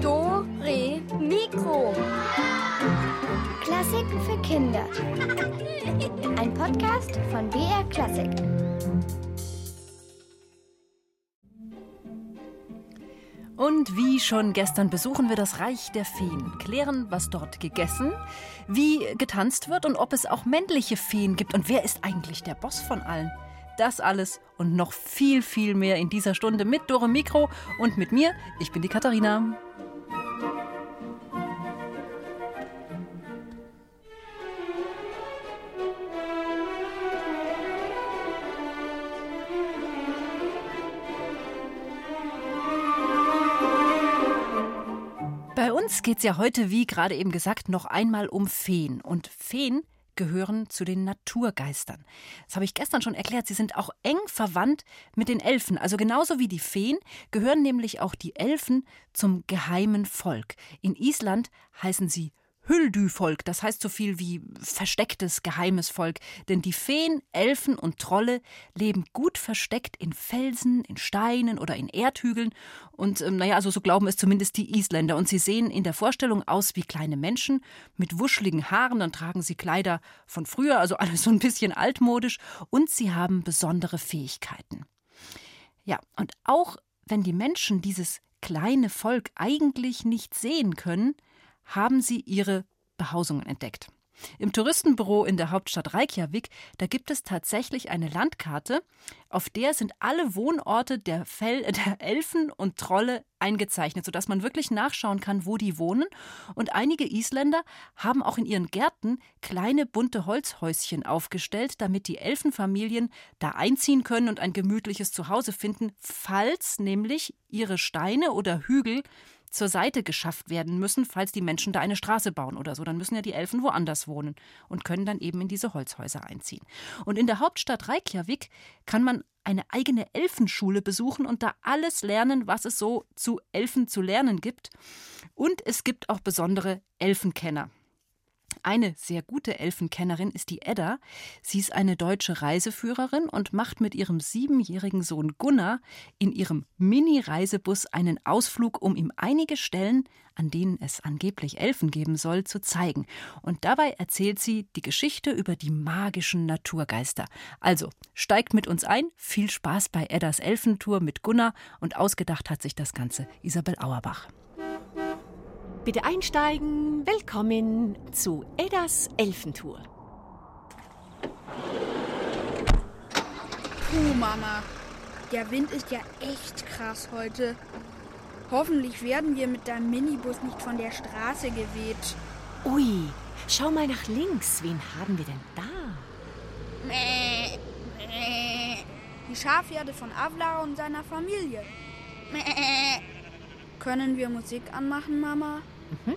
Do, Re, Mikro. Klassiken für Kinder. Ein Podcast von BR Klassik. Und wie schon gestern besuchen wir das Reich der Feen, klären, was dort gegessen, wie getanzt wird und ob es auch männliche Feen gibt und wer ist eigentlich der Boss von allen. Das alles und noch viel, viel mehr in dieser Stunde mit Dore Mikro und mit mir. Ich bin die Katharina. Bei uns geht es ja heute, wie gerade eben gesagt, noch einmal um Feen. Und Feen gehören zu den Naturgeistern. Das habe ich gestern schon erklärt. Sie sind auch eng verwandt mit den Elfen. Also genauso wie die Feen gehören nämlich auch die Elfen zum geheimen Volk. In Island heißen sie Hüldü-Volk, das heißt so viel wie verstecktes, geheimes Volk. Denn die Feen, Elfen und Trolle leben gut versteckt in Felsen, in Steinen oder in Erdhügeln. Und ähm, naja, also so glauben es zumindest die Isländer. Und sie sehen in der Vorstellung aus wie kleine Menschen mit wuscheligen Haaren. Dann tragen sie Kleider von früher, also alles so ein bisschen altmodisch. Und sie haben besondere Fähigkeiten. Ja, und auch wenn die Menschen dieses kleine Volk eigentlich nicht sehen können, haben sie ihre Behausungen entdeckt. Im Touristenbüro in der Hauptstadt Reykjavik, da gibt es tatsächlich eine Landkarte, auf der sind alle Wohnorte der, Fel der Elfen und Trolle eingezeichnet, sodass man wirklich nachschauen kann, wo die wohnen. Und einige Isländer haben auch in ihren Gärten kleine bunte Holzhäuschen aufgestellt, damit die Elfenfamilien da einziehen können und ein gemütliches Zuhause finden, falls nämlich ihre Steine oder Hügel zur Seite geschafft werden müssen, falls die Menschen da eine Straße bauen oder so. Dann müssen ja die Elfen woanders wohnen und können dann eben in diese Holzhäuser einziehen. Und in der Hauptstadt Reykjavik kann man eine eigene Elfenschule besuchen und da alles lernen, was es so zu Elfen zu lernen gibt. Und es gibt auch besondere Elfenkenner. Eine sehr gute Elfenkennerin ist die Edda. Sie ist eine deutsche Reiseführerin und macht mit ihrem siebenjährigen Sohn Gunnar in ihrem Mini-Reisebus einen Ausflug, um ihm einige Stellen, an denen es angeblich Elfen geben soll, zu zeigen. Und dabei erzählt sie die Geschichte über die magischen Naturgeister. Also steigt mit uns ein. Viel Spaß bei Eddas Elfentour mit Gunnar und ausgedacht hat sich das Ganze Isabel Auerbach. Bitte einsteigen. Willkommen zu Eddas Elfentour. Puh, Mama. Der Wind ist ja echt krass heute. Hoffentlich werden wir mit deinem Minibus nicht von der Straße geweht. Ui, schau mal nach links. Wen haben wir denn da? Mäh, mäh. Die Schafherde von Avlar und seiner Familie. Mäh. Können wir Musik anmachen, Mama? Mhm.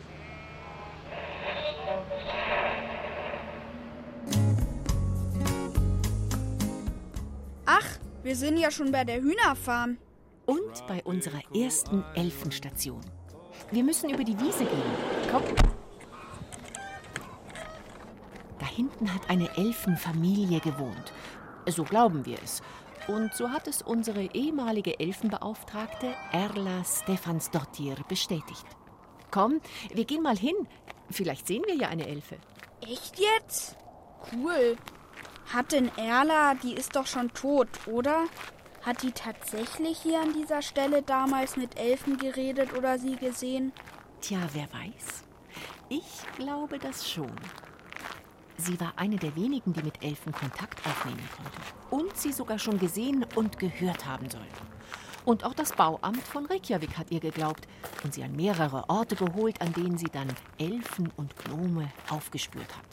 Ach, wir sind ja schon bei der Hühnerfarm. Und bei unserer ersten Elfenstation. Wir müssen über die Wiese gehen. Komm. Da hinten hat eine Elfenfamilie gewohnt. So glauben wir es. Und so hat es unsere ehemalige Elfenbeauftragte Erla Stefansdottir bestätigt. Komm, wir gehen mal hin. Vielleicht sehen wir ja eine Elfe. Echt jetzt? Cool. Hat denn Erla, die ist doch schon tot, oder? Hat die tatsächlich hier an dieser Stelle damals mit Elfen geredet oder sie gesehen? Tja, wer weiß. Ich glaube das schon. Sie war eine der wenigen, die mit Elfen Kontakt aufnehmen konnte. Und sie sogar schon gesehen und gehört haben soll. Und auch das Bauamt von Reykjavik hat ihr geglaubt und sie an mehrere Orte geholt, an denen sie dann Elfen und Gnome aufgespürt hat.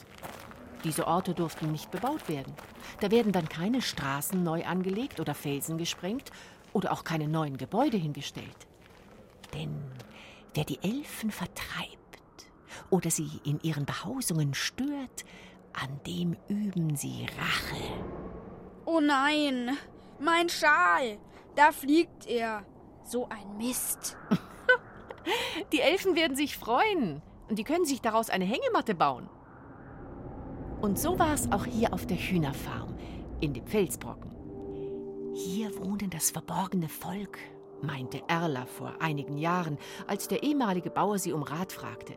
Diese Orte durften nicht bebaut werden. Da werden dann keine Straßen neu angelegt oder Felsen gesprengt oder auch keine neuen Gebäude hingestellt. Denn wer die Elfen vertreibt oder sie in ihren Behausungen stört, an dem üben sie Rache. Oh nein, mein Schal, da fliegt er. So ein Mist. die Elfen werden sich freuen und die können sich daraus eine Hängematte bauen. Und so war es auch hier auf der Hühnerfarm, in dem Felsbrocken. Hier wohnen das verborgene Volk, meinte Erla vor einigen Jahren, als der ehemalige Bauer sie um Rat fragte.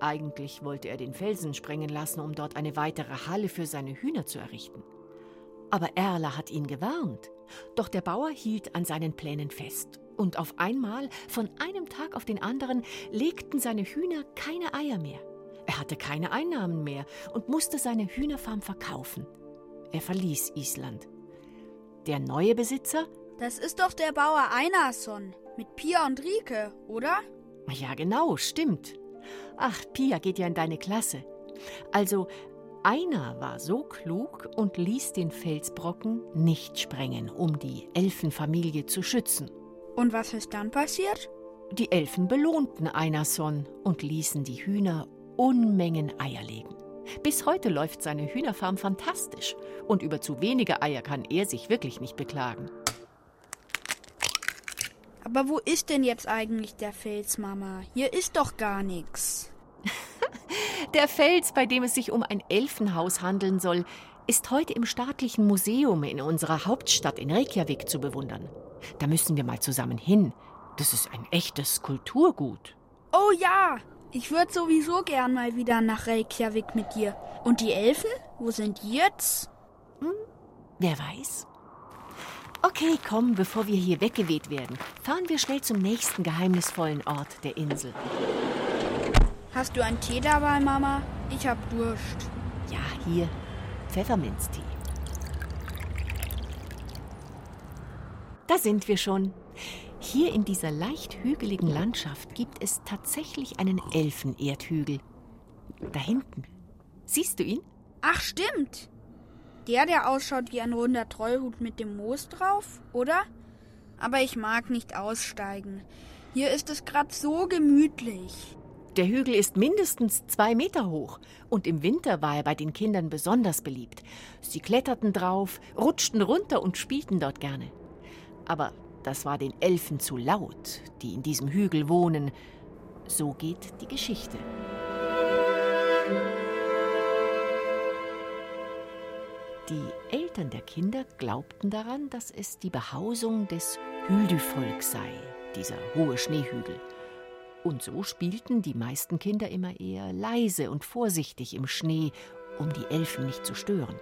Eigentlich wollte er den Felsen sprengen lassen, um dort eine weitere Halle für seine Hühner zu errichten. Aber Erla hat ihn gewarnt. Doch der Bauer hielt an seinen Plänen fest. Und auf einmal, von einem Tag auf den anderen, legten seine Hühner keine Eier mehr. Er hatte keine Einnahmen mehr und musste seine Hühnerfarm verkaufen. Er verließ Island. Der neue Besitzer? Das ist doch der Bauer Einarsson mit Pia und Rike, oder? Ja, genau, stimmt. Ach, Pia geht ja in deine Klasse. Also, einer war so klug und ließ den Felsbrocken nicht sprengen, um die Elfenfamilie zu schützen. Und was ist dann passiert? Die Elfen belohnten Einarsson und ließen die Hühner Unmengen Eier legen. Bis heute läuft seine Hühnerfarm fantastisch und über zu wenige Eier kann er sich wirklich nicht beklagen. Aber wo ist denn jetzt eigentlich der Fels, Mama? Hier ist doch gar nichts. Der Fels, bei dem es sich um ein Elfenhaus handeln soll, ist heute im staatlichen Museum in unserer Hauptstadt in Reykjavik zu bewundern. Da müssen wir mal zusammen hin. Das ist ein echtes Kulturgut. Oh ja, ich würde sowieso gern mal wieder nach Reykjavik mit dir. Und die Elfen? Wo sind die jetzt? Hm, wer weiß. Okay, komm, bevor wir hier weggeweht werden, fahren wir schnell zum nächsten geheimnisvollen Ort der Insel. Hast du einen Tee dabei, Mama? Ich hab Durst. Ja, hier. Pfefferminztee. Da sind wir schon. Hier in dieser leicht hügeligen Landschaft gibt es tatsächlich einen Elfenerdhügel. Da hinten. Siehst du ihn? Ach, stimmt. Der, der ausschaut wie ein runder Trollhut mit dem Moos drauf, oder? Aber ich mag nicht aussteigen. Hier ist es grad so gemütlich. Der Hügel ist mindestens zwei Meter hoch und im Winter war er bei den Kindern besonders beliebt. Sie kletterten drauf, rutschten runter und spielten dort gerne. Aber das war den Elfen zu laut, die in diesem Hügel wohnen. So geht die Geschichte. Die Eltern der Kinder glaubten daran, dass es die Behausung des Hüldü-Volk sei, dieser hohe Schneehügel. Und so spielten die meisten Kinder immer eher leise und vorsichtig im Schnee, um die Elfen nicht zu stören.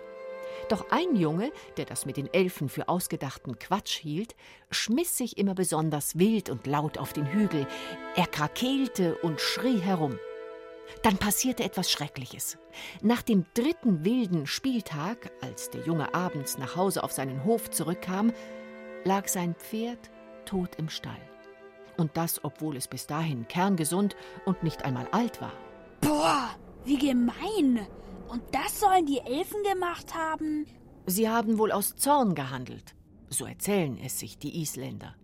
Doch ein Junge, der das mit den Elfen für ausgedachten Quatsch hielt, schmiss sich immer besonders wild und laut auf den Hügel. Er krakeelte und schrie herum. Dann passierte etwas Schreckliches. Nach dem dritten wilden Spieltag, als der Junge abends nach Hause auf seinen Hof zurückkam, lag sein Pferd tot im Stall. Und das, obwohl es bis dahin kerngesund und nicht einmal alt war. Boah, wie gemein! Und das sollen die Elfen gemacht haben? Sie haben wohl aus Zorn gehandelt. So erzählen es sich die Isländer.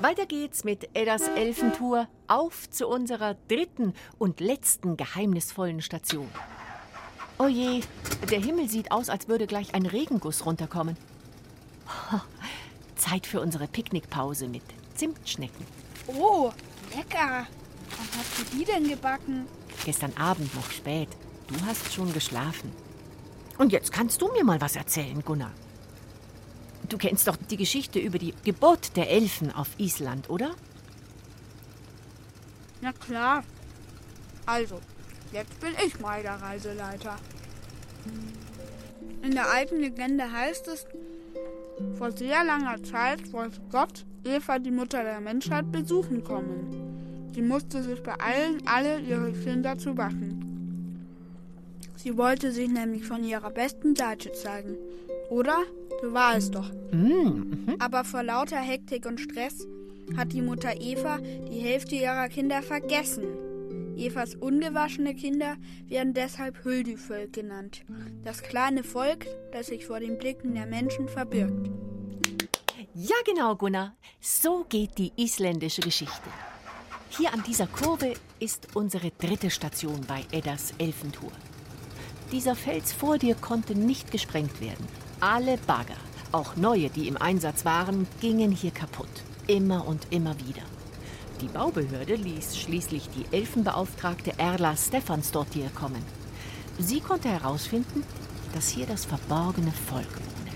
Weiter geht's mit Eddas Elfentour auf zu unserer dritten und letzten geheimnisvollen Station. Oh je, der Himmel sieht aus, als würde gleich ein Regenguss runterkommen. Zeit für unsere Picknickpause mit Zimtschnecken. Oh, lecker. Wann hast du die denn gebacken? Gestern Abend noch spät. Du hast schon geschlafen. Und jetzt kannst du mir mal was erzählen, Gunnar. Du kennst doch die Geschichte über die Geburt der Elfen auf Island, oder? Na klar. Also, jetzt bin ich mal der Reiseleiter. In der alten Legende heißt es, vor sehr langer Zeit wollte Gott Eva, die Mutter der Menschheit, besuchen kommen. Sie musste sich beeilen, alle ihre Kinder zu waschen. Sie wollte sich nämlich von ihrer besten Seite zeigen. Oder? So war es doch. Mm, Aber vor lauter Hektik und Stress hat die Mutter Eva die Hälfte ihrer Kinder vergessen. Evas ungewaschene Kinder werden deshalb Hüldü-Volk genannt. Das kleine Volk, das sich vor den Blicken der Menschen verbirgt. Ja, genau, Gunnar. So geht die isländische Geschichte. Hier an dieser Kurve ist unsere dritte Station bei Eddas Elfentour. Dieser Fels vor dir konnte nicht gesprengt werden. Alle Bagger, auch neue, die im Einsatz waren, gingen hier kaputt. Immer und immer wieder. Die Baubehörde ließ schließlich die Elfenbeauftragte Erla Stefansdottir kommen. Sie konnte herausfinden, dass hier das verborgene Volk wohne.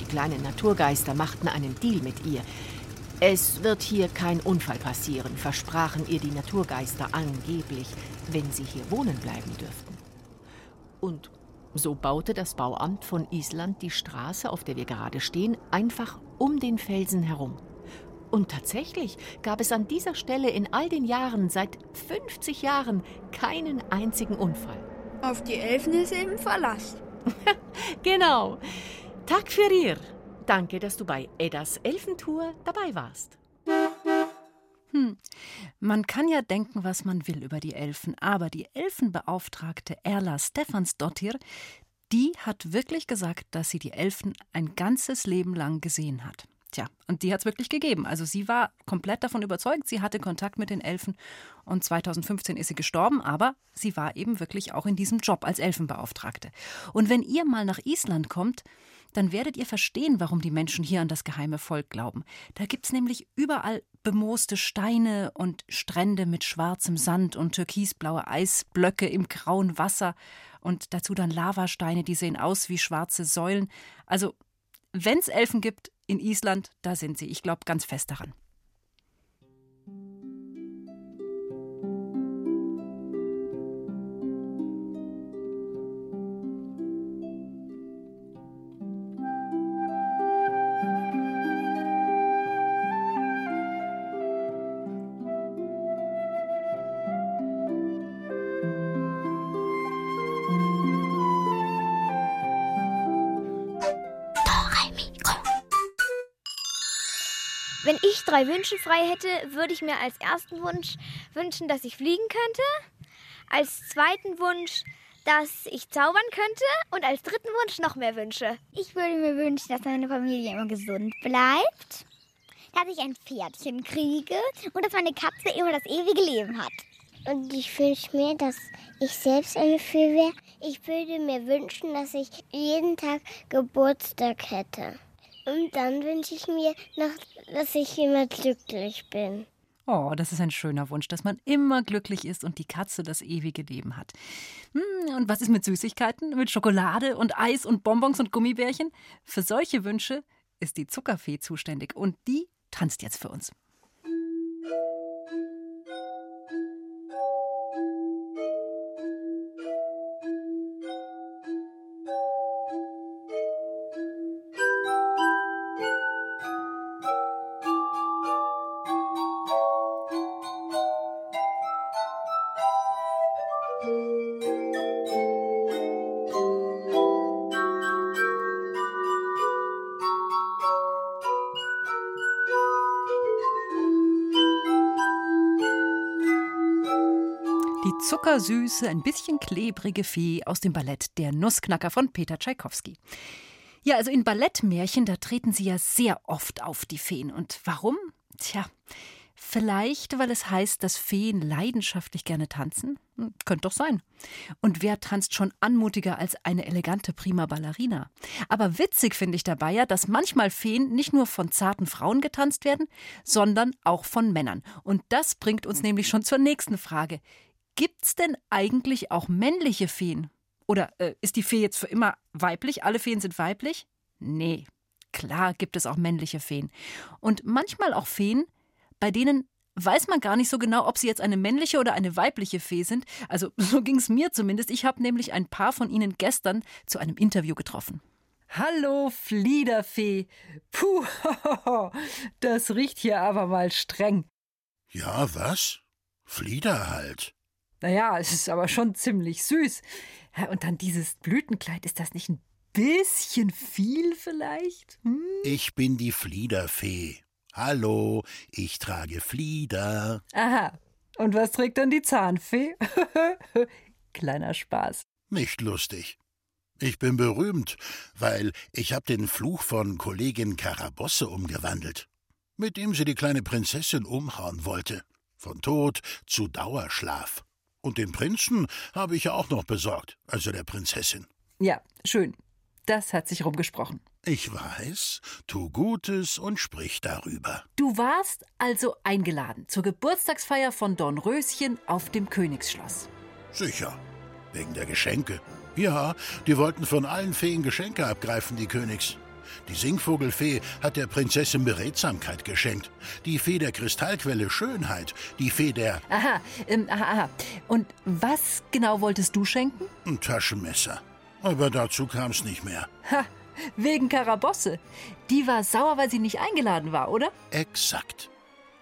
Die kleinen Naturgeister machten einen Deal mit ihr. Es wird hier kein Unfall passieren, versprachen ihr die Naturgeister angeblich, wenn sie hier wohnen bleiben dürften. Und so baute das Bauamt von Island die Straße, auf der wir gerade stehen, einfach um den Felsen herum. Und tatsächlich gab es an dieser Stelle in all den Jahren, seit 50 Jahren, keinen einzigen Unfall. Auf die Elfen ist eben Verlass. genau. Tag für dir. Danke, dass du bei Eddas Elfentour dabei warst. Hm. Man kann ja denken, was man will über die Elfen, aber die Elfenbeauftragte Erla Stefansdottir, die hat wirklich gesagt, dass sie die Elfen ein ganzes Leben lang gesehen hat. Tja, und die hat es wirklich gegeben. Also sie war komplett davon überzeugt, sie hatte Kontakt mit den Elfen und 2015 ist sie gestorben, aber sie war eben wirklich auch in diesem Job als Elfenbeauftragte. Und wenn ihr mal nach Island kommt, dann werdet ihr verstehen, warum die Menschen hier an das geheime Volk glauben. Da gibt es nämlich überall bemooste Steine und Strände mit schwarzem Sand und türkisblaue Eisblöcke im grauen Wasser und dazu dann Lavasteine, die sehen aus wie schwarze Säulen. Also, wenn es Elfen gibt, in Island, da sind sie. Ich glaube ganz fest daran. Ich drei Wünsche frei hätte, würde ich mir als ersten Wunsch wünschen, dass ich fliegen könnte. Als zweiten Wunsch, dass ich zaubern könnte. Und als dritten Wunsch noch mehr Wünsche. Ich würde mir wünschen, dass meine Familie immer gesund bleibt. Dass ich ein Pferdchen kriege. Und dass meine Katze immer das ewige Leben hat. Und ich wünsche mir, dass ich selbst eine Fee wäre. Ich würde mir wünschen, dass ich jeden Tag Geburtstag hätte. Und dann wünsche ich mir noch, dass ich immer glücklich bin. Oh, das ist ein schöner Wunsch, dass man immer glücklich ist und die Katze das ewige Leben hat. Hm, und was ist mit Süßigkeiten? Mit Schokolade und Eis und Bonbons und Gummibärchen? Für solche Wünsche ist die Zuckerfee zuständig und die tanzt jetzt für uns. Zuckersüße, ein bisschen klebrige Fee aus dem Ballett Der Nussknacker von Peter Tschaikowski. Ja, also in Ballettmärchen, da treten sie ja sehr oft auf, die Feen. Und warum? Tja, vielleicht, weil es heißt, dass Feen leidenschaftlich gerne tanzen? Hm, könnte doch sein. Und wer tanzt schon anmutiger als eine elegante prima Ballerina? Aber witzig finde ich dabei ja, dass manchmal Feen nicht nur von zarten Frauen getanzt werden, sondern auch von Männern. Und das bringt uns nämlich schon zur nächsten Frage. Gibt's denn eigentlich auch männliche Feen? Oder äh, ist die Fee jetzt für immer weiblich? Alle Feen sind weiblich? Nee, klar gibt es auch männliche Feen. Und manchmal auch Feen, bei denen weiß man gar nicht so genau, ob sie jetzt eine männliche oder eine weibliche Fee sind. Also so ging es mir zumindest. Ich habe nämlich ein paar von ihnen gestern zu einem Interview getroffen. Hallo, Fliederfee. Puh, das riecht hier aber mal streng. Ja, was? Flieder halt. Naja, es ist aber schon ziemlich süß. Und dann dieses Blütenkleid, ist das nicht ein bisschen viel vielleicht? Hm? Ich bin die Fliederfee. Hallo, ich trage Flieder. Aha. Und was trägt dann die Zahnfee? Kleiner Spaß. Nicht lustig. Ich bin berühmt, weil ich hab den Fluch von Kollegin Karabosse umgewandelt, mit dem sie die kleine Prinzessin umhauen wollte. Von Tod zu Dauerschlaf. Und den Prinzen habe ich ja auch noch besorgt, also der Prinzessin. Ja, schön. Das hat sich rumgesprochen. Ich weiß, tu Gutes und sprich darüber. Du warst also eingeladen zur Geburtstagsfeier von Dornröschen auf dem Königsschloss. Sicher. Wegen der Geschenke. Ja, die wollten von allen Feen Geschenke abgreifen, die Königs. Die Singvogelfee hat der Prinzessin Beredsamkeit geschenkt. Die Fee der Kristallquelle Schönheit. Die Fee der Aha, ähm, aha, aha. Und was genau wolltest du schenken? ein Taschenmesser. Aber dazu kam's nicht mehr. Ha, wegen Karabosse. Die war sauer, weil sie nicht eingeladen war, oder? Exakt.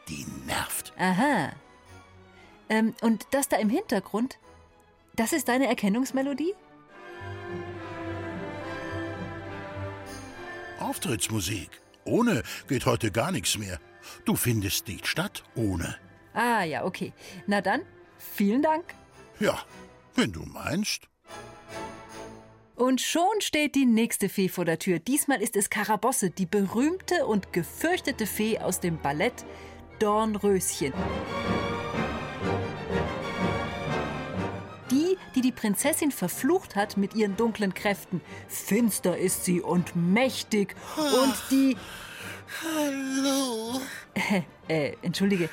Die nervt. Aha. Ähm, und das da im Hintergrund, das ist deine Erkennungsmelodie? Auftrittsmusik. Ohne geht heute gar nichts mehr. Du findest nicht statt ohne. Ah ja, okay. Na dann, vielen Dank. Ja, wenn du meinst. Und schon steht die nächste Fee vor der Tür. Diesmal ist es Karabosse, die berühmte und gefürchtete Fee aus dem Ballett Dornröschen. Die, die Prinzessin verflucht hat mit ihren dunklen Kräften. Finster ist sie und mächtig. Und die. Hallo. Äh, äh, entschuldige.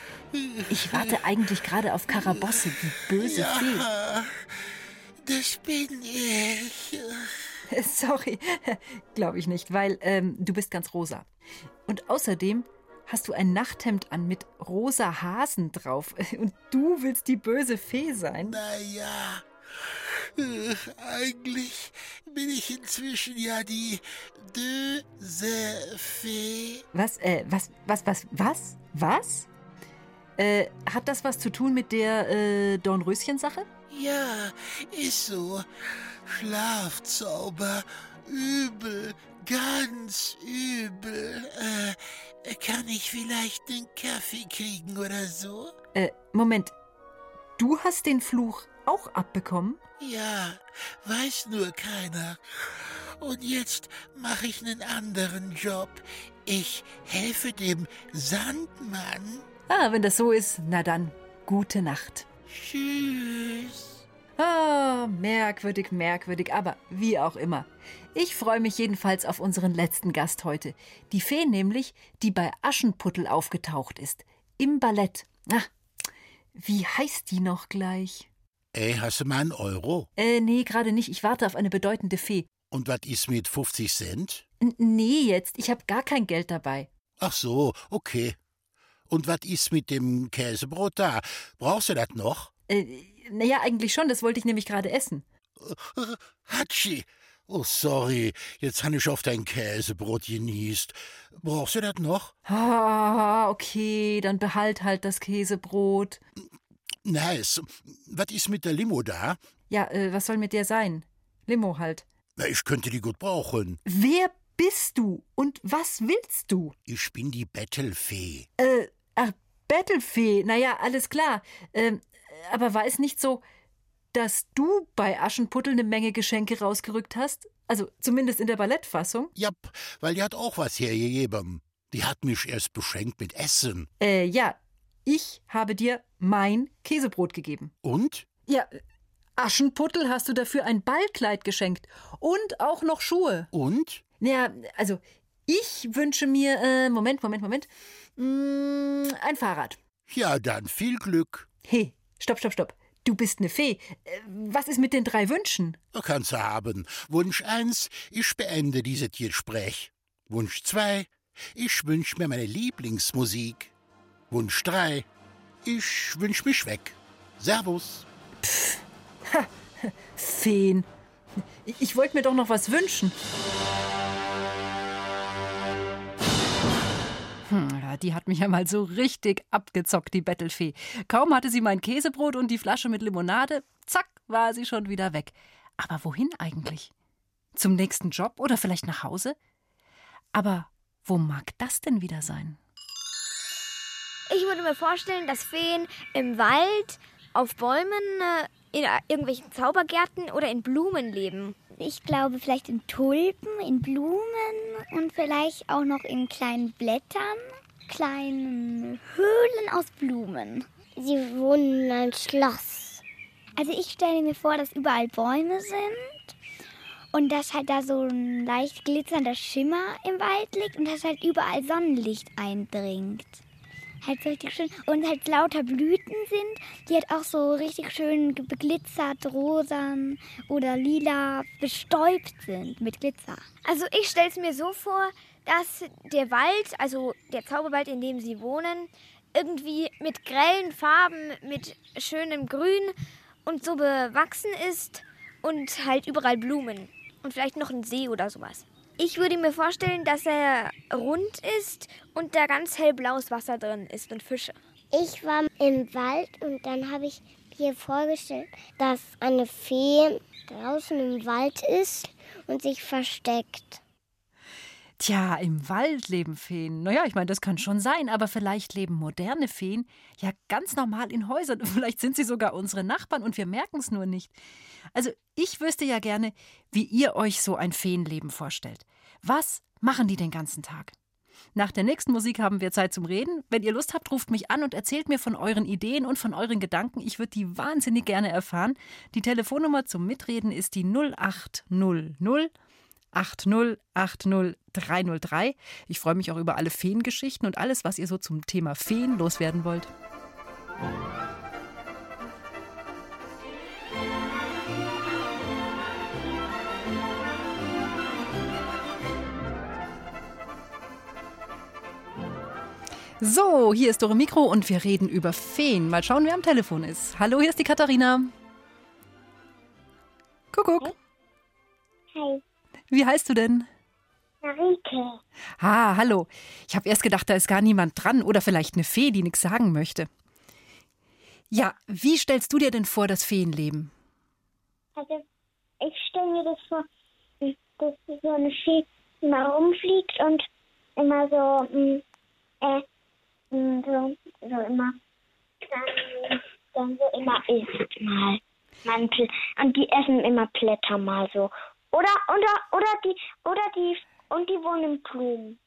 Ich warte eigentlich gerade auf Karabosse, die böse Fee. Das bin ich. Sorry, glaube ich nicht, weil ähm, du bist ganz rosa. Und außerdem hast du ein Nachthemd an mit rosa Hasen drauf. Und du willst die böse Fee sein? Naja, eigentlich bin ich inzwischen ja die böse Fee. Was, äh, was, was, was, was? Was? Äh, hat das was zu tun mit der äh, Dornröschen-Sache? Ja, ist so. Schlafzauber. Übel. Ganz übel. Äh, kann ich vielleicht einen Kaffee kriegen oder so? Äh, Moment. Du hast den Fluch auch abbekommen? Ja, weiß nur keiner. Und jetzt mache ich einen anderen Job. Ich helfe dem Sandmann. Ah, wenn das so ist, na dann, gute Nacht. Tschüss. Ah, merkwürdig, merkwürdig, aber wie auch immer. Ich freue mich jedenfalls auf unseren letzten Gast heute. Die Fee nämlich, die bei Aschenputtel aufgetaucht ist. Im Ballett. Ach, wie heißt die noch gleich? Ey, hast du mal einen Euro? Äh, nee, gerade nicht. Ich warte auf eine bedeutende Fee. Und was ist mit 50 Cent? N nee, jetzt. Ich habe gar kein Geld dabei. Ach so, okay. Und was ist mit dem Käsebrot da? Brauchst du das noch? Äh, naja, eigentlich schon. Das wollte ich nämlich gerade essen. Hatschi. Oh, sorry. Jetzt han ich auf dein Käsebrot genießt. Brauchst du das noch? Ah, okay, dann behalt halt das Käsebrot. Nice. Was ist mit der Limo da? Ja, äh, was soll mit der sein? Limo halt. Na, ich könnte die gut brauchen. Wer bist du und was willst du? Ich bin die Bettelfee. Äh, ach, Bettelfee. Naja, alles klar. Ähm, aber war es nicht so, dass du bei Aschenputtel eine Menge Geschenke rausgerückt hast? Also zumindest in der Ballettfassung? Jap, weil die hat auch was hergegeben. Die hat mich erst beschenkt mit Essen. Äh, ja. Ich habe dir mein Käsebrot gegeben. Und? Ja, Aschenputtel hast du dafür ein Ballkleid geschenkt. Und auch noch Schuhe. Und? Naja, also ich wünsche mir, äh, Moment, Moment, Moment, mm, ein Fahrrad. Ja, dann viel Glück. Hey, stopp, stopp, stopp. Du bist eine Fee. Äh, Was ist mit den drei Wünschen? Kannst du haben. Wunsch eins, ich beende dieses Gespräch. Wunsch zwei, ich wünsch mir meine Lieblingsmusik. Wunsch drei, ich wünsch mich weg. Servus. Feen. Ich wollte mir doch noch was wünschen. Hm, die hat mich ja mal so richtig abgezockt, die Bettelfee. Kaum hatte sie mein Käsebrot und die Flasche mit Limonade, zack, war sie schon wieder weg. Aber wohin eigentlich? Zum nächsten Job oder vielleicht nach Hause? Aber wo mag das denn wieder sein? Ich würde mir vorstellen, dass Feen im Wald, auf Bäumen, äh, in äh, irgendwelchen Zaubergärten oder in Blumen leben. Ich glaube vielleicht in Tulpen, in Blumen und vielleicht auch noch in kleinen Blättern, kleinen Höhlen aus Blumen. Sie wohnen in einem Schloss. Also ich stelle mir vor, dass überall Bäume sind und dass halt da so ein leicht glitzernder Schimmer im Wald liegt und dass halt überall Sonnenlicht eindringt. Halt richtig schön und halt lauter Blüten sind, die halt auch so richtig schön beglitzert, rosan oder lila bestäubt sind mit Glitzer. Also ich stelle es mir so vor, dass der Wald, also der Zauberwald, in dem sie wohnen, irgendwie mit grellen Farben, mit schönem Grün und so bewachsen ist und halt überall Blumen und vielleicht noch ein See oder sowas. Ich würde mir vorstellen, dass er rund ist und da ganz hellblaues Wasser drin ist und Fische. Ich war im Wald und dann habe ich mir vorgestellt, dass eine Fee draußen im Wald ist und sich versteckt. Tja, im Wald leben Feen. Naja, ich meine, das kann schon sein, aber vielleicht leben moderne Feen ja ganz normal in Häusern. Vielleicht sind sie sogar unsere Nachbarn und wir merken es nur nicht. Also, ich wüsste ja gerne, wie ihr euch so ein Feenleben vorstellt. Was machen die den ganzen Tag? Nach der nächsten Musik haben wir Zeit zum Reden. Wenn ihr Lust habt, ruft mich an und erzählt mir von euren Ideen und von euren Gedanken. Ich würde die wahnsinnig gerne erfahren. Die Telefonnummer zum Mitreden ist die 0800 8080303. Ich freue mich auch über alle Feengeschichten und alles, was ihr so zum Thema Feen loswerden wollt. So, hier ist Dore Mikro und wir reden über Feen. Mal schauen, wer am Telefon ist. Hallo, hier ist die Katharina. Kuckuck. Hi. Wie heißt du denn? Marike. Ah, hallo. Ich habe erst gedacht, da ist gar niemand dran oder vielleicht eine Fee, die nichts sagen möchte. Ja, wie stellst du dir denn vor das Feenleben? Also, ich stelle mir das vor, dass so eine Fee immer rumfliegt und immer so, mm, äh, mm, so, so immer, dann, dann so immer isst mal. Man, und die essen immer Blätter mal so. Oder, oder, oder die, oder die, und die wohnen in Blumen.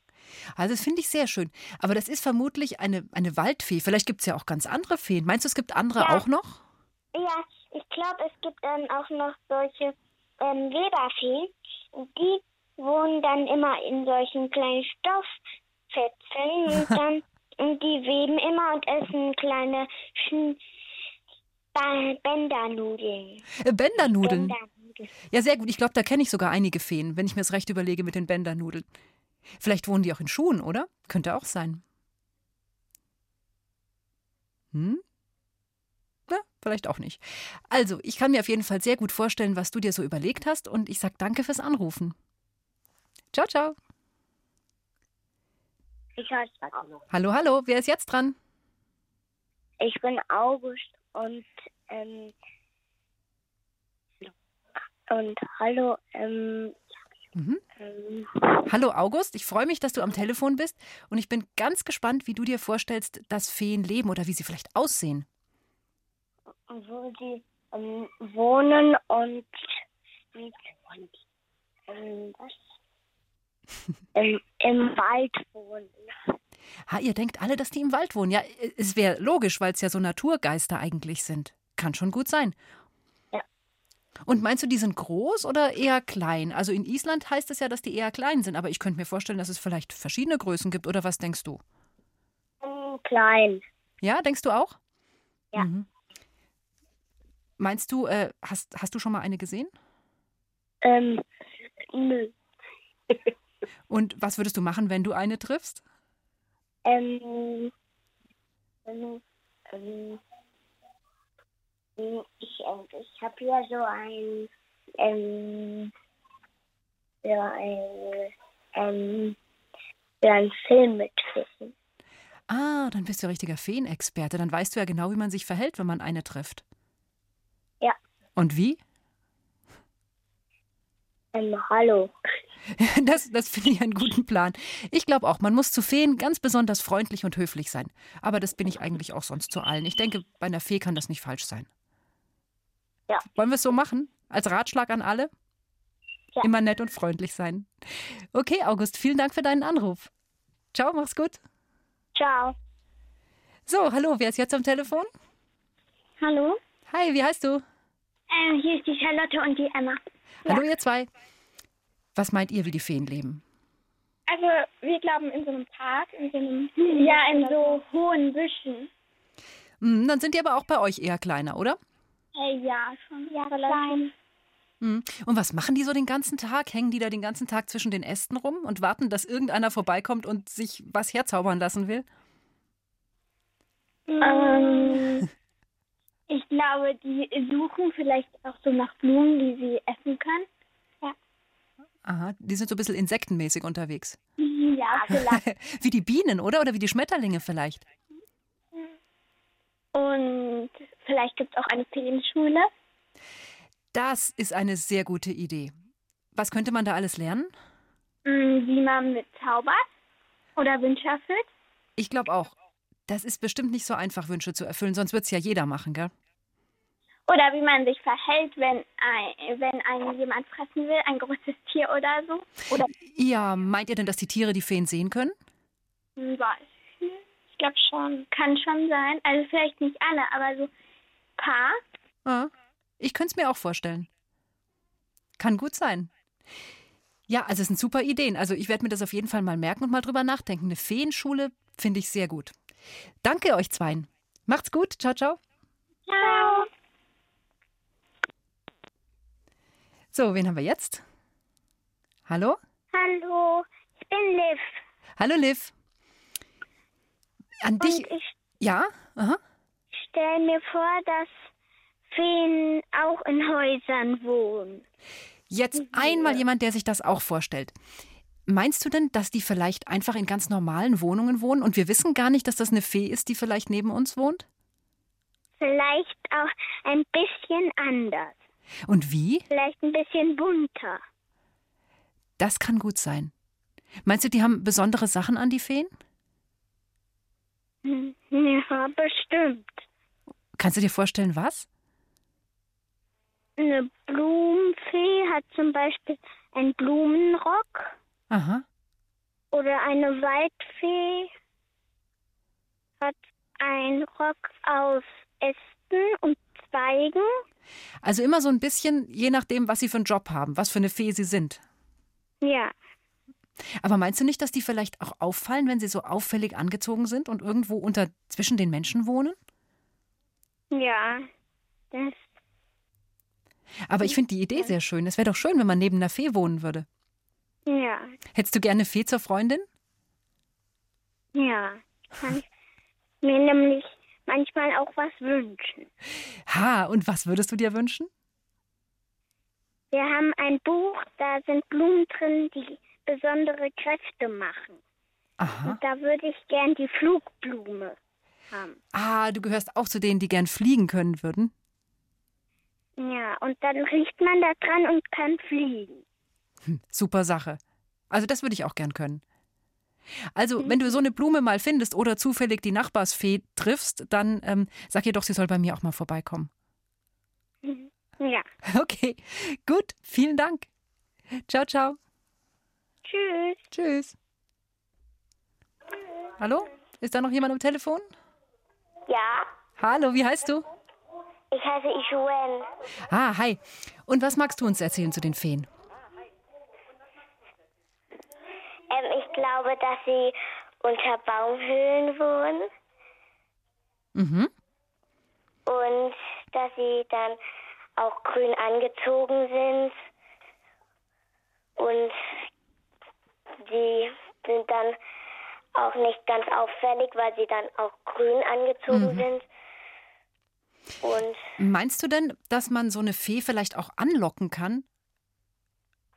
Also, das finde ich sehr schön. Aber das ist vermutlich eine, eine Waldfee. Vielleicht gibt es ja auch ganz andere Feen. Meinst du, es gibt andere Ja. auch noch? Ja, ich glaube, es gibt dann auch noch solche ähm, Weberfeen. Und die wohnen dann immer in solchen kleinen Stofffetzen und dann und die weben immer und essen kleine Bändernudeln. Äh, Bändernudeln. Bändernudeln. Ja, sehr gut. Ich glaube, da kenne ich sogar einige Feen, wenn ich mir das recht überlege mit den Bändernudeln. Vielleicht wohnen die auch in Schuhen, oder? Könnte auch sein. Hm? Na, vielleicht auch nicht. Also, ich kann mir auf jeden Fall sehr gut vorstellen, was du dir so überlegt hast und ich sag danke fürs Anrufen. Ciao, ciao. Ich heiße Hallo. Hallo, hallo. Wer ist jetzt dran? Ich bin August und ähm, und hallo ähm, Mhm. ähm, Hallo August, ich freue mich, dass du am Telefon bist und ich bin ganz gespannt, wie du dir vorstellst, dass Feen leben oder wie sie vielleicht aussehen. wo sie ähm, wohnen und, und ähm, was? Im, Im Wald wohnen. Ha, ihr denkt alle, dass die im Wald wohnen. Ja, es wäre logisch, weil es ja so Naturgeister eigentlich sind. Kann schon gut sein. Ja. Und meinst du, die sind groß oder eher klein? Also in Island heißt es ja, dass die eher klein sind, aber ich könnte mir vorstellen, dass es vielleicht verschiedene Größen gibt, oder was denkst du? Ähm, klein. Ja, denkst du auch? Ja. Mhm. Meinst du, äh, hast, hast du schon mal eine gesehen? Ähm, nö. Und was würdest du machen, wenn du eine triffst? Ähm, ähm, ich, äh, ich habe hier so ein, ähm, so ein, ähm, so ein Film mit Fissen. Ah, dann bist du richtiger Feenexperte. Dann weißt du ja genau, wie man sich verhält, wenn man eine trifft. Ja. Und wie? Ähm, hallo. Das, das finde ich einen guten Plan. Ich glaube auch, man muss zu Feen ganz besonders freundlich und höflich sein. Aber das bin ich eigentlich auch sonst zu allen. Ich denke, bei einer Fee kann das nicht falsch sein. Ja. Wollen wir es so machen? Als Ratschlag an alle? Ja. Immer nett und freundlich sein. Okay, August, vielen Dank für deinen Anruf. Ciao, mach's gut. Ciao. So, hallo, wer ist jetzt am Telefon? Hallo. Hi, wie heißt du? Ähm, hier ist die Charlotte und die Emma. Hallo, ihr zwei. Was meint ihr, wie die Feen leben? Also wir glauben in so einem Park, in so einem ja in so hohen Büschen. Hm, dann sind die aber auch bei euch eher kleiner, oder? Hey, ja, schon ja, klein. Hm. Und was machen die so den ganzen Tag? Hängen die da den ganzen Tag zwischen den Ästen rum und warten, dass irgendeiner vorbeikommt und sich was herzaubern lassen will? Ähm, ich glaube, die suchen vielleicht auch so nach Blumen, die sie essen können. Ja. Aha, die sind so ein bisschen insektenmäßig unterwegs. Ja, vielleicht. wie die Bienen, oder? Oder wie die Schmetterlinge vielleicht. Und vielleicht gibt es auch eine Ferienschule. Das ist eine sehr gute Idee. Was könnte man da alles lernen? Mm, Wie man mit zaubert oder Wünsche erfüllt. Ich glaube auch. Das ist bestimmt nicht so einfach, Wünsche zu erfüllen, sonst wird es ja jeder machen, gell? Oder wie man sich verhält, wenn, ein, wenn einen jemand fressen will, ein großes Tier oder so. Oder Ja, meint ihr denn, dass die Tiere die Feen sehen können? Hm, weiß ich nicht. Ich glaube schon. Kann schon sein. Also vielleicht nicht alle, aber so ein paar. Ah, ich könnte es mir auch vorstellen. Kann gut sein. Ja, also es sind super Ideen. Also ich werde mir das auf jeden Fall mal merken und mal drüber nachdenken. Eine Feenschule finde ich sehr gut. Danke euch zweien. Macht's gut. Ciao, ciao. Ciao. So, wen haben wir jetzt? Hallo? Hallo, ich bin Liv. Hallo, Liv. An dich. Und ich Ja? Aha. stelle mir vor, dass Feen auch in Häusern wohnen. Jetzt einmal jemand, der sich das auch vorstellt. Meinst du denn, dass die vielleicht einfach in ganz normalen Wohnungen wohnen und wir wissen gar nicht, dass das eine Fee ist, die vielleicht neben uns wohnt? Vielleicht auch ein bisschen anders. Und wie? Vielleicht ein bisschen bunter. Das kann gut sein. Meinst du, die haben besondere Sachen an die Feen? Hm, Ja, bestimmt. Kannst du dir vorstellen, was? Eine Blumenfee hat zum Beispiel einen Blumenrock Aha. oder eine Waldfee hat einen Rock aus Ästen und Zweigen. Also immer so ein bisschen, je nachdem, was sie für einen Job haben, was für eine Fee sie sind. Ja, Aber meinst du nicht, dass die vielleicht auch auffallen, wenn sie so auffällig angezogen sind und irgendwo unter zwischen den Menschen wohnen? ja. Das, Aber ich finde die Idee sehr schön. Es wäre doch schön, wenn man neben einer Fee wohnen würde. Ja, Hättest du gerne Fee zur Freundin? ja. Kann ich mir nämlich manchmal auch was wünschen. Ha, und was würdest du dir wünschen? Wir haben ein Buch, da sind Blumen drin, die besondere Kräfte machen. Aha. Und da würde ich gern die Flugblume haben. Ah, du gehörst auch zu denen, die gern fliegen können würden. Ja, und dann riecht man da dran und kann fliegen. Hm, super Sache. Also das würde ich auch gern können. Also, wenn du so eine Blume mal findest oder zufällig die Nachbarsfee triffst, dann ähm, sag ihr doch, sie soll bei mir auch mal vorbeikommen. Ja. Okay, gut, vielen Dank. Ciao, ciao. Tschüss. Tschüss. Hallo? Ist da noch jemand am Telefon? Ja, Hallo, wie heißt du? ich heiße Ishuel. Ah, hi. Und was magst du uns erzählen zu den Feen? Ähm, ich glaube, dass sie unter Baumhöhlen wohnen Mhm. und dass sie dann auch grün angezogen sind. Und die sind dann auch nicht ganz auffällig, weil sie dann auch grün angezogen Mhm. sind. Und Meinst du denn, dass man so eine Fee vielleicht auch anlocken kann?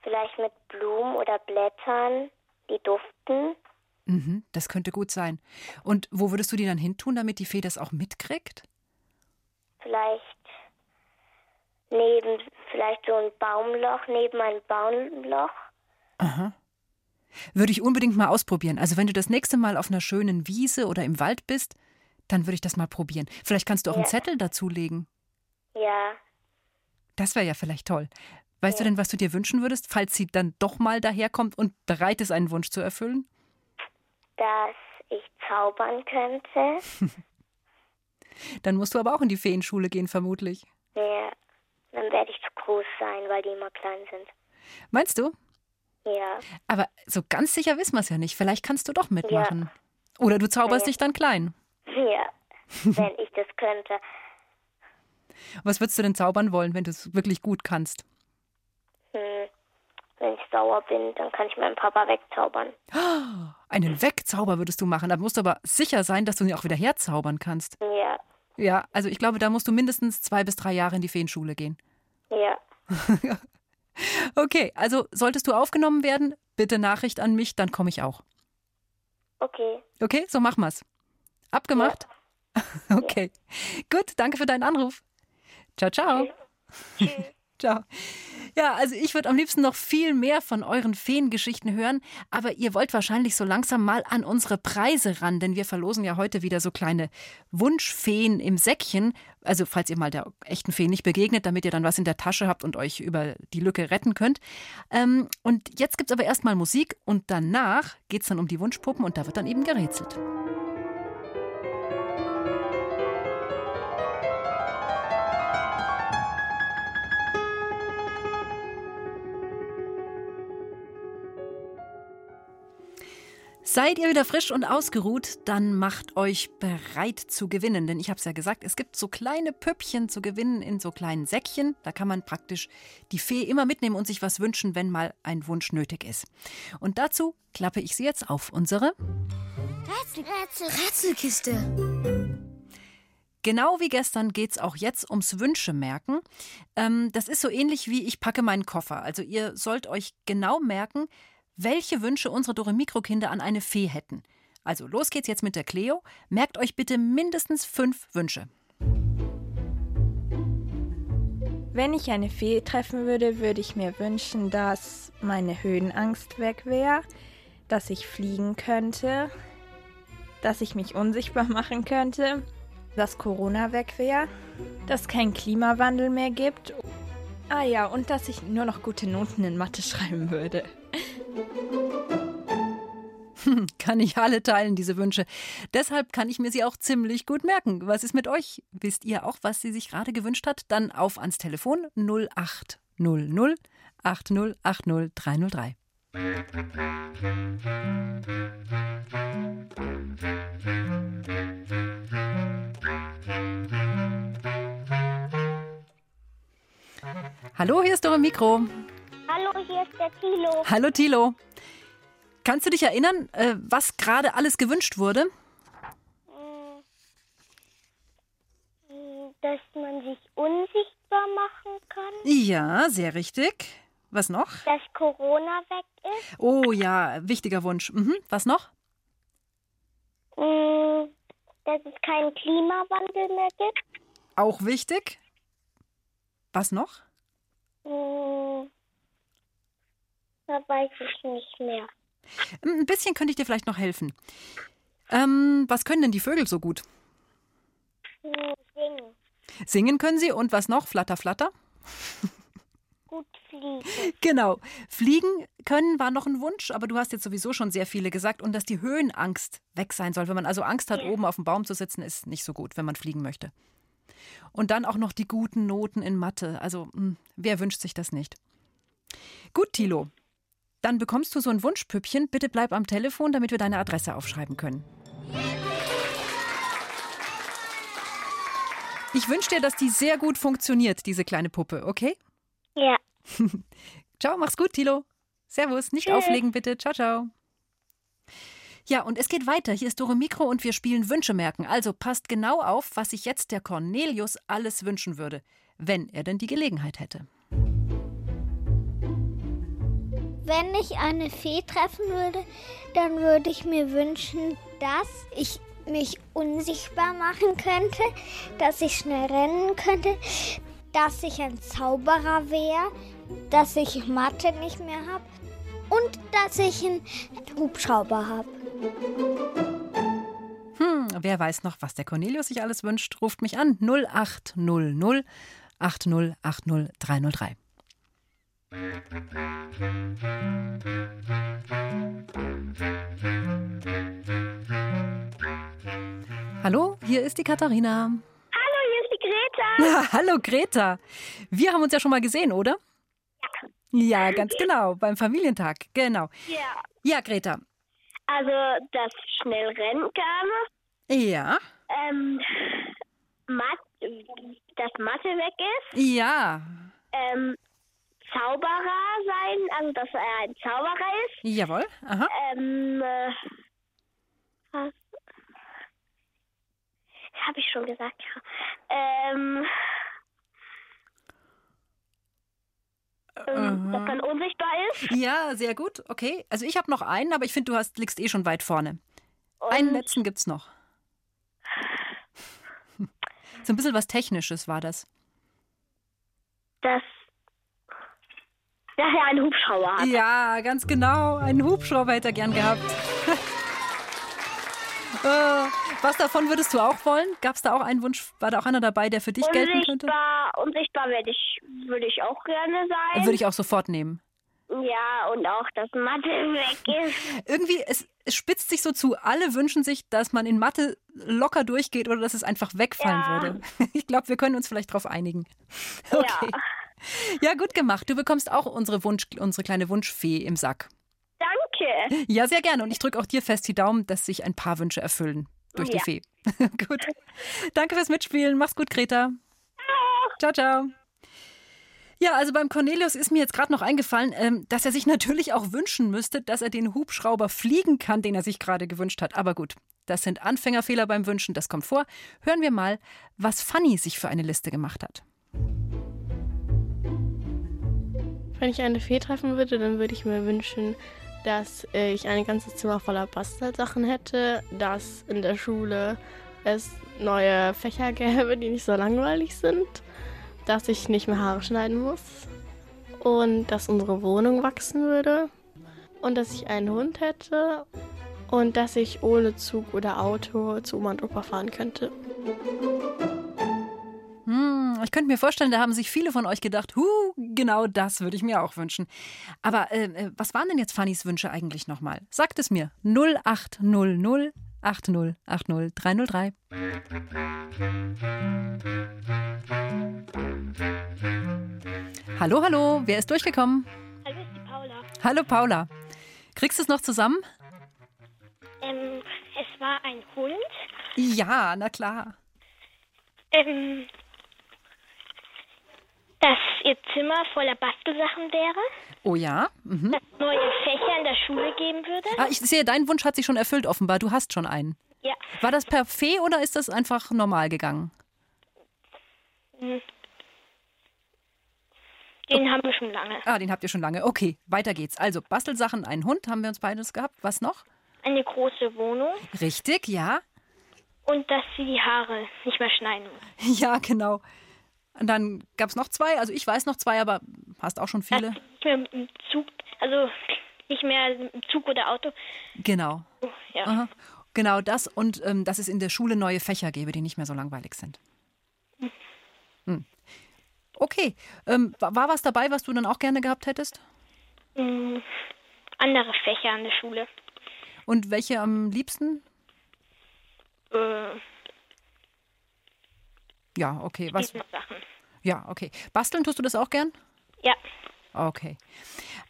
vielleicht mit Blumen oder Blättern, die duften. Mhm, das könnte gut sein. Und wo würdest du die dann hintun, damit die Fee das auch mitkriegt? Vielleicht neben, vielleicht so ein Baumloch, neben ein Baumloch. Aha. Würde ich unbedingt mal ausprobieren. Also wenn du das nächste Mal auf einer schönen Wiese oder im Wald bist, dann würde ich das mal probieren. Vielleicht kannst du auch einen Ja. Zettel dazulegen. Ja, Das wäre ja vielleicht toll. Weißt du denn, was du dir wünschen würdest, falls sie dann doch mal daherkommt und bereit ist, einen Wunsch zu erfüllen? dass ich zaubern könnte. Dann musst du aber auch in die Feenschule gehen, vermutlich. Ja, dann werde ich zu groß sein, weil die immer klein sind. Meinst du? Ja. Aber so ganz sicher wissen wir es ja nicht. Vielleicht kannst du doch mitmachen. Oder du zauberst Ja. dich dann klein. Ja. Wenn ich das könnte. Was würdest du denn zaubern wollen, wenn du es wirklich gut kannst? Hm. Wenn ich sauer bin, dann kann ich meinen Papa wegzaubern. Einen Wegzauber würdest du machen. Da musst du aber sicher sein, dass du ihn auch wieder herzaubern kannst. Ja. Ja, also ich glaube, da musst du mindestens zwei bis drei Jahre in die Feenschule gehen. Ja. Okay, also solltest du aufgenommen werden, bitte Nachricht an mich, dann komme ich auch. Okay. Okay, so machen wir's. Abgemacht? Okay. Gut, danke für deinen Anruf. Ciao, ciao. Ciao. Ja, also ich würde am liebsten noch viel mehr von euren Feengeschichten hören, aber ihr wollt wahrscheinlich so langsam mal an unsere Preise ran, denn wir verlosen ja heute wieder so kleine Wunschfeen im Säckchen. Also falls ihr mal der echten Fee nicht begegnet, damit ihr dann was in der Tasche habt und euch über die Lücke retten könnt. Ähm, und jetzt gibt's aber erstmal Musik und danach geht's dann um die Wunschpuppen und da wird dann eben gerätselt. Seid ihr wieder frisch und ausgeruht, dann macht euch bereit zu gewinnen. Denn ich habe es ja gesagt, es gibt so kleine Püppchen zu gewinnen in so kleinen Säckchen. Da kann man praktisch die Fee immer mitnehmen und sich was wünschen, wenn mal ein Wunsch nötig ist. Und dazu klappe ich sie jetzt auf unsere Rätsel, Rätsel, Rätselkiste. Genau wie gestern geht's auch jetzt ums Wünschemerken. Ähm, das ist so ähnlich wie ich packe meinen Koffer. Also ihr sollt euch genau merken, welche Wünsche unsere Dore Mikrokinder an eine Fee hätten. Also los geht's jetzt mit der Cleo. Merkt euch bitte mindestens fünf Wünsche. Wenn ich eine Fee treffen würde, würde ich mir wünschen, dass meine Höhenangst weg wäre, dass ich fliegen könnte, dass ich mich unsichtbar machen könnte, dass Corona weg wäre, dass kein Klimawandel mehr gibt. Ah ja, und dass ich nur noch gute Noten in Mathe schreiben würde. Hm, kann ich alle teilen, diese Wünsche. Deshalb kann ich mir sie auch ziemlich gut merken. Was ist mit euch? Wisst ihr auch, was sie sich gerade gewünscht hat? Dann auf ans Telefon 0800 8080 303. Hallo, hier ist Dore Mikro. Hallo, hier ist der Tilo. Hallo Tilo. Kannst du dich erinnern, äh, was gerade alles gewünscht wurde? Hm, Dass man sich unsichtbar machen kann. Ja, sehr richtig. Was noch? Dass Corona weg ist. Oh ja, wichtiger Wunsch. Mhm. Was noch? Hm, Dass es keinen Klimawandel mehr gibt. Auch wichtig. Was noch? Hm, Da weiß ich nicht mehr. Ein bisschen könnte ich dir vielleicht noch helfen. Ähm, was können denn die Vögel so gut? Hm, Singen. Singen können sie und was noch? Flatter, flatter? Gut fliegen. Genau. Fliegen können war noch ein Wunsch, aber du hast jetzt sowieso schon sehr viele gesagt und dass die Höhenangst weg sein soll. Wenn man also Angst hat, oben auf dem Baum zu sitzen, ist nicht so gut, wenn man fliegen möchte. Und dann auch noch die guten Noten in Mathe. Also, mh, wer wünscht sich das nicht? Gut, Thilo. Dann bekommst du so ein Wunschpüppchen. Bitte bleib am Telefon, damit wir deine Adresse aufschreiben können. Ich wünsche dir, dass die sehr gut funktioniert, diese kleine Puppe, okay? Ja. Ciao, mach's gut, Tilo. Servus, nicht Tschüss. auflegen bitte. Ciao, ciao. Ja, und es geht weiter. Hier ist Dore Mikro und wir spielen Wünsche merken. Also passt genau auf, was sich jetzt der Cornelius alles wünschen würde, wenn er denn die Gelegenheit hätte. Wenn ich eine Fee treffen würde, dann würde ich mir wünschen, dass ich mich unsichtbar machen könnte, dass ich schnell rennen könnte, dass ich ein Zauberer wäre, dass ich Mathe nicht mehr habe und dass ich einen Hubschrauber habe. Hm, wer weiß noch, was der Cornelius sich alles wünscht, ruft mich an 0800 8080 303. Hallo, hier ist die Katharina. Hallo, hier ist die Greta. Ja, hallo Greta. Wir haben uns ja schon mal gesehen, oder? Ja, ganz genau, beim Familientag, genau. Ja. Ja, Greta. Also, dass schnell rennen kann. Ja. Ähm, Mat dass Mathe weg ist. Ja. Ähm, Zauberer sein, also dass er ein Zauberer ist. Jawohl. Aha. Ähm, äh? Habe ich schon gesagt, ja. Ähm, ähm, dass man unsichtbar ist. Ja, sehr gut. Okay. Also ich habe noch einen, aber ich finde, du hast, liegst eh schon weit vorne. einen letzten gibt's noch. So ein bisschen was Technisches war das. Dass, dass er einen Hubschrauber hat. Ja, ganz genau. Einen Hubschrauber hätte er gern gehabt. Äh, was davon würdest du auch wollen? Gab es da auch einen Wunsch? War da auch einer dabei, der für dich gelten könnte? Unsichtbar, unsichtbar werde ich, würde ich auch gerne sein. Würde ich auch sofort nehmen. Ja, und auch, dass Mathe weg ist. Irgendwie, es, es spitzt sich so zu. Alle wünschen sich, dass man in Mathe locker durchgeht oder dass es einfach wegfallen Ja. würde. Ich glaube, wir können uns vielleicht darauf einigen. Okay. Ja. Gut gemacht. Du bekommst auch unsere, Wunsch, unsere kleine Wunschfee im Sack. Danke. Ja, sehr gerne. Und ich drücke auch dir fest die Daumen, dass sich ein paar Wünsche erfüllen durch die Ja. Fee. gut. Danke fürs Mitspielen. Mach's gut, Greta. Ciao, ciao. Ja, also beim Cornelius ist mir jetzt gerade noch eingefallen, ähm, dass er sich natürlich auch wünschen müsste, dass er den Hubschrauber fliegen kann, den er sich gerade gewünscht hat. Aber gut, das sind Anfängerfehler beim Wünschen, das kommt vor. Hören wir mal, was Fanny sich für eine Liste gemacht hat. Wenn ich eine Fee treffen würde, dann würde ich mir wünschen, dass ich ein ganzes Zimmer voller Bastelsachen hätte, dass in der Schule es neue Fächer gäbe, die nicht so langweilig sind, dass ich nicht mehr Haare schneiden muss und dass unsere Wohnung wachsen würde und dass ich einen Hund hätte und dass ich ohne Zug oder Auto zu Oma und Opa fahren könnte. Hm, ich könnte mir vorstellen, da haben sich viele von euch gedacht, huh, genau das würde ich mir auch wünschen. Aber äh, äh, was waren denn jetzt Fannys Wünsche eigentlich nochmal? Sagt es mir. 0800 80 80 303. Hallo, hallo, wer ist durchgekommen? Hallo, ist die Paula. Hallo Paula. Kriegst du es noch zusammen? Ähm, es war ein Hund. Ja, na klar. Ähm, dass ihr Zimmer voller Bastelsachen wäre. Oh ja. Mhm. Dass es neue Fächer in der Schule geben würde. Ah, ich sehe, dein Wunsch hat sich schon erfüllt offenbar. Du hast schon einen. Ja. War das per Fee oder ist das einfach normal gegangen? Hm. Den haben wir schon lange. Ah, den habt ihr schon lange. Okay, weiter geht's. Also Bastelsachen, einen Hund haben wir uns beides gehabt. Was noch? Eine große Wohnung. Richtig, ja. Und dass sie die Haare nicht mehr schneiden muss. Ja, genau. Und dann gab es noch zwei. Also ich weiß noch zwei, aber hast auch schon viele. Nicht mehr im Zug, also nicht mehr im Zug oder Auto. Genau. Ja. Aha. Genau das und ähm, dass es in der Schule neue Fächer gäbe, die nicht mehr so langweilig sind. Hm. Okay. Ähm, war, war was dabei, was du dann auch gerne gehabt hättest? Hm, andere Fächer an der Schule. Und welche am liebsten? Äh, Ja, okay. Was? Sachen. Ja, okay. Basteln tust du das auch gern? Ja. Okay.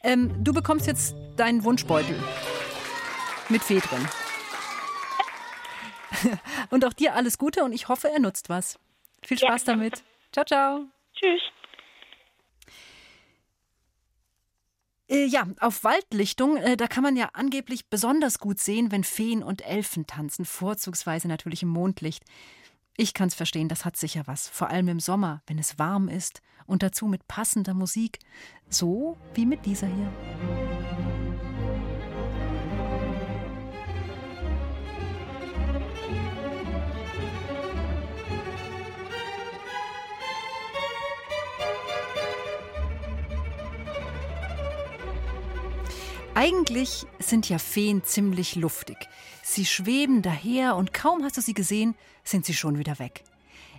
Ähm, du bekommst jetzt deinen Wunschbeutel mit Fee drin. Und auch dir alles Gute und ich hoffe, er nutzt was. Viel Spaß damit. Ciao, ciao. Tschüss. Äh, ja, auf Waldlichtung, äh, da kann man ja angeblich besonders gut sehen, wenn Feen und Elfen tanzen, vorzugsweise natürlich im Mondlicht. Ich kann's verstehen, das hat sicher was, vor allem im Sommer, wenn es warm ist und dazu mit passender Musik, so wie mit dieser hier. Eigentlich sind ja Feen ziemlich luftig. Sie schweben daher und kaum hast du sie gesehen, sind sie schon wieder weg.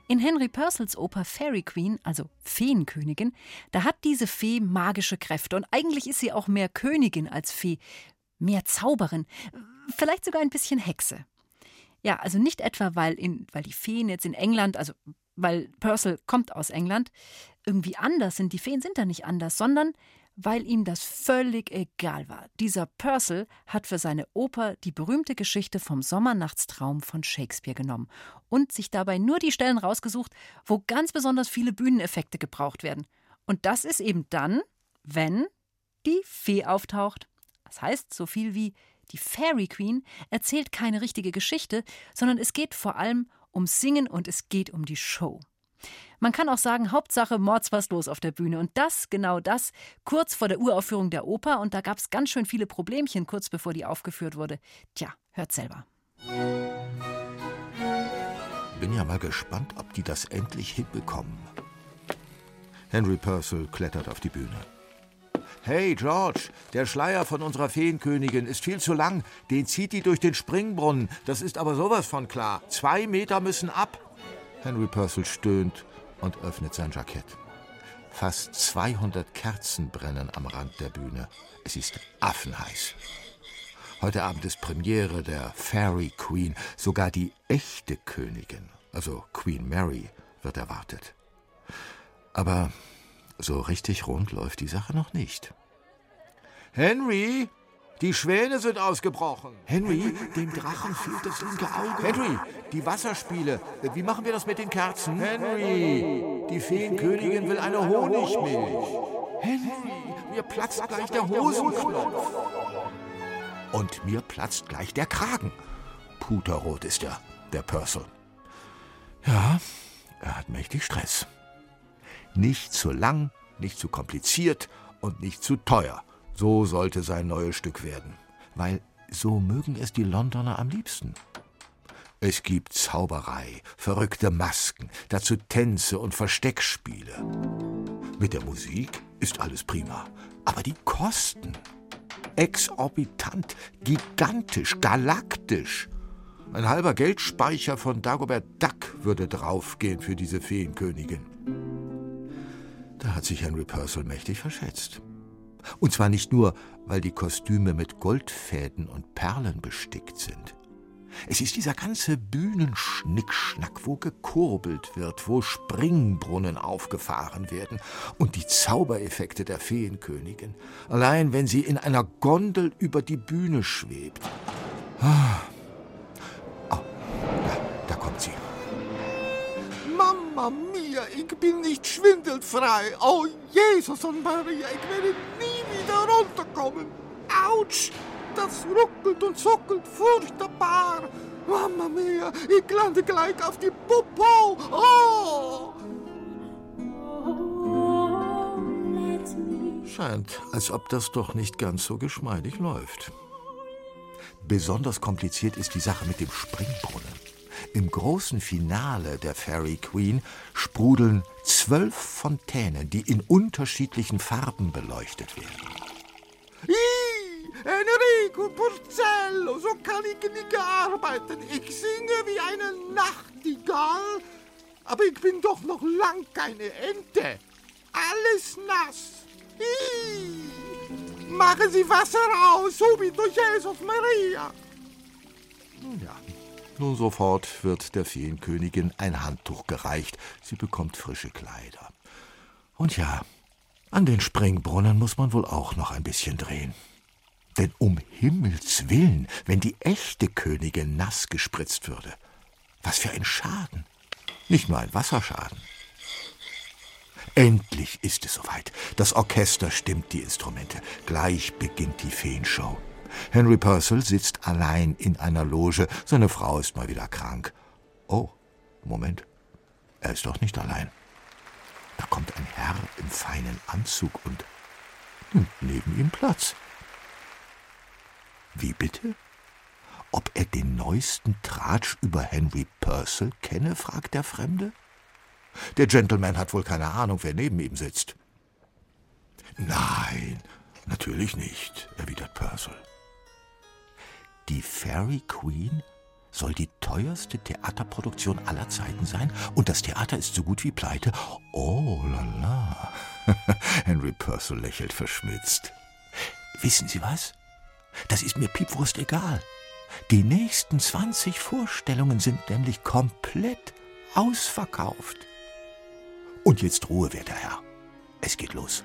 In Henry Purcells Oper Fairy Queen, also Feenkönigin, da hat diese Fee magische Kräfte und eigentlich ist sie auch mehr Königin als Fee, mehr Zauberin, vielleicht sogar ein bisschen Hexe. Ja, also nicht etwa, weil, in, weil die Feen jetzt in England, also weil Purcell kommt aus England, irgendwie anders sind. Die Feen sind da nicht anders, sondern weil ihm das völlig egal war. Dieser Purcell hat für seine Oper die berühmte Geschichte vom Sommernachtstraum von Shakespeare genommen und sich dabei nur die Stellen rausgesucht, wo ganz besonders viele Bühneneffekte gebraucht werden. Und das ist eben dann, wenn die Fee auftaucht. Das heißt so viel wie die Fairy Queen erzählt keine richtige Geschichte, sondern es geht vor allem ums Singen und es geht um die Show. Man kann auch sagen, Hauptsache Mords was los auf der Bühne. Und das, genau das, kurz vor der Uraufführung der Oper. Und da gab es ganz schön viele Problemchen, kurz bevor die aufgeführt wurde. Tja, hört selber. Bin ja mal gespannt, ob die das endlich hinbekommen. Henry Purcell klettert auf die Bühne. Hey, George, der Schleier von unserer Feenkönigin ist viel zu lang. Den zieht die durch den Springbrunnen. Das ist aber sowas von klar. Zwei Meter müssen ab. Henry Purcell stöhnt und öffnet sein Jackett. Fast 200 Kerzen brennen am Rand der Bühne. Es ist affenheiß. Heute Abend ist Premiere der Fairy Queen. Sogar die echte Königin, also Queen Mary, wird erwartet. Aber so richtig rund läuft die Sache noch nicht. Henry, die Schwäne sind ausgebrochen. Henry, dem Drachen fehlt das linke Auge. Henry, die Wasserspiele. Wie machen wir das mit den Kerzen? Henry, die Feenkönigin will eine Honigmilch. Henry, mir platzt gleich der Hosenknopf. Und mir platzt gleich der Kragen. Puterrot ist er, der Purcell. Ja, er hat mächtig Stress. Nicht zu lang, nicht zu kompliziert und nicht zu teuer. So sollte sein neues Stück werden. Weil so mögen es die Londoner am liebsten. Es gibt Zauberei, verrückte Masken, dazu Tänze und Versteckspiele. Mit der Musik ist alles prima. Aber die Kosten? Exorbitant, gigantisch, galaktisch. Ein halber Geldspeicher von Dagobert Duck würde draufgehen für diese Feenkönigin. Da hat sich Henry Purcell mächtig verschätzt. Und zwar nicht nur, weil die Kostüme mit Goldfäden und Perlen bestickt sind. Es ist dieser ganze Bühnenschnickschnack, wo gekurbelt wird, wo Springbrunnen aufgefahren werden und die Zaubereffekte der Feenkönigin. Allein wenn sie in einer Gondel über die Bühne schwebt. Ah. Oh, da, da kommt sie. Mama mia, ich bin nicht schwindelfrei. Oh Jesus und Maria, ich werde nie runterkommen. Autsch, das ruckelt und zuckelt furchtbar. Mama mia, ich lande gleich auf die Popo. Oh! Scheint, als ob das doch nicht ganz so geschmeidig läuft. Besonders kompliziert ist die Sache mit dem Springbrunnen. Im großen Finale der Fairy Queen sprudeln zwölf Fontänen, die in unterschiedlichen Farben beleuchtet werden. I, Enrico Porcello, so kann ich nicht arbeiten. Ich singe wie eine Nachtigall, aber ich bin doch noch lang keine Ente. Alles nass. I, machen Sie Wasser aus, subito, Jesus Maria. Ja, nun sofort wird der Feenkönigin ein Handtuch gereicht. Sie bekommt frische Kleider. Und ja, an den Springbrunnen muss man wohl auch noch ein bisschen drehen. Denn um Himmels willen, wenn die echte Königin nass gespritzt würde, was für ein Schaden. Nicht nur ein Wasserschaden. Endlich ist es soweit. Das Orchester stimmt die Instrumente. Gleich beginnt die Feenshow. Henry Purcell sitzt allein in einer Loge. Seine Frau ist mal wieder krank. Oh, Moment. Er ist doch nicht allein. Da kommt ein Herr im feinen Anzug und nimmt neben ihm Platz. Wie bitte? Ob er den neuesten Tratsch über Henry Purcell kenne, fragt der Fremde. Der Gentleman hat wohl keine Ahnung, wer neben ihm sitzt. Nein, natürlich nicht, erwidert Purcell. Die Fairy Queen soll die teuerste Theaterproduktion aller Zeiten sein und das Theater ist so gut wie pleite. Oh la la. Henry Purcell lächelt verschmitzt. Wissen Sie was? Das ist mir piepwurst egal. Die nächsten 20 Vorstellungen sind nämlich komplett ausverkauft. Und jetzt Ruhe, werter Herr. Es geht los.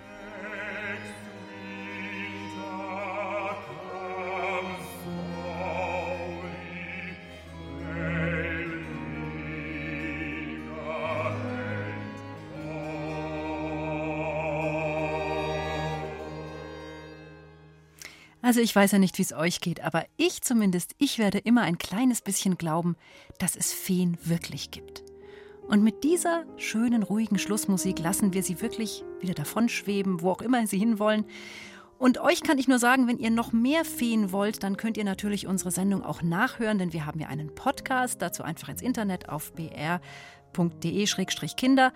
Also ich weiß ja nicht, wie es euch geht, aber ich zumindest, ich werde immer ein kleines bisschen glauben, dass es Feen wirklich gibt. Und mit dieser schönen, ruhigen Schlussmusik lassen wir sie wirklich wieder davonschweben, wo auch immer sie hinwollen. Und euch kann ich nur sagen, wenn ihr noch mehr Feen wollt, dann könnt ihr natürlich unsere Sendung auch nachhören, denn wir haben ja einen Podcast, dazu einfach ins Internet auf br.de-kinder.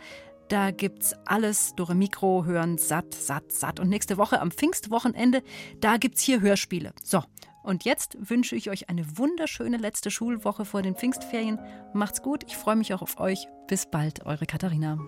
Da gibt's alles, Dore Mikro, hören, satt, satt, satt. Und nächste Woche am Pfingstwochenende, da gibt's hier Hörspiele. So, und jetzt wünsche ich euch eine wunderschöne letzte Schulwoche vor den Pfingstferien. Macht's gut, ich freue mich auch auf euch. Bis bald, eure Katharina.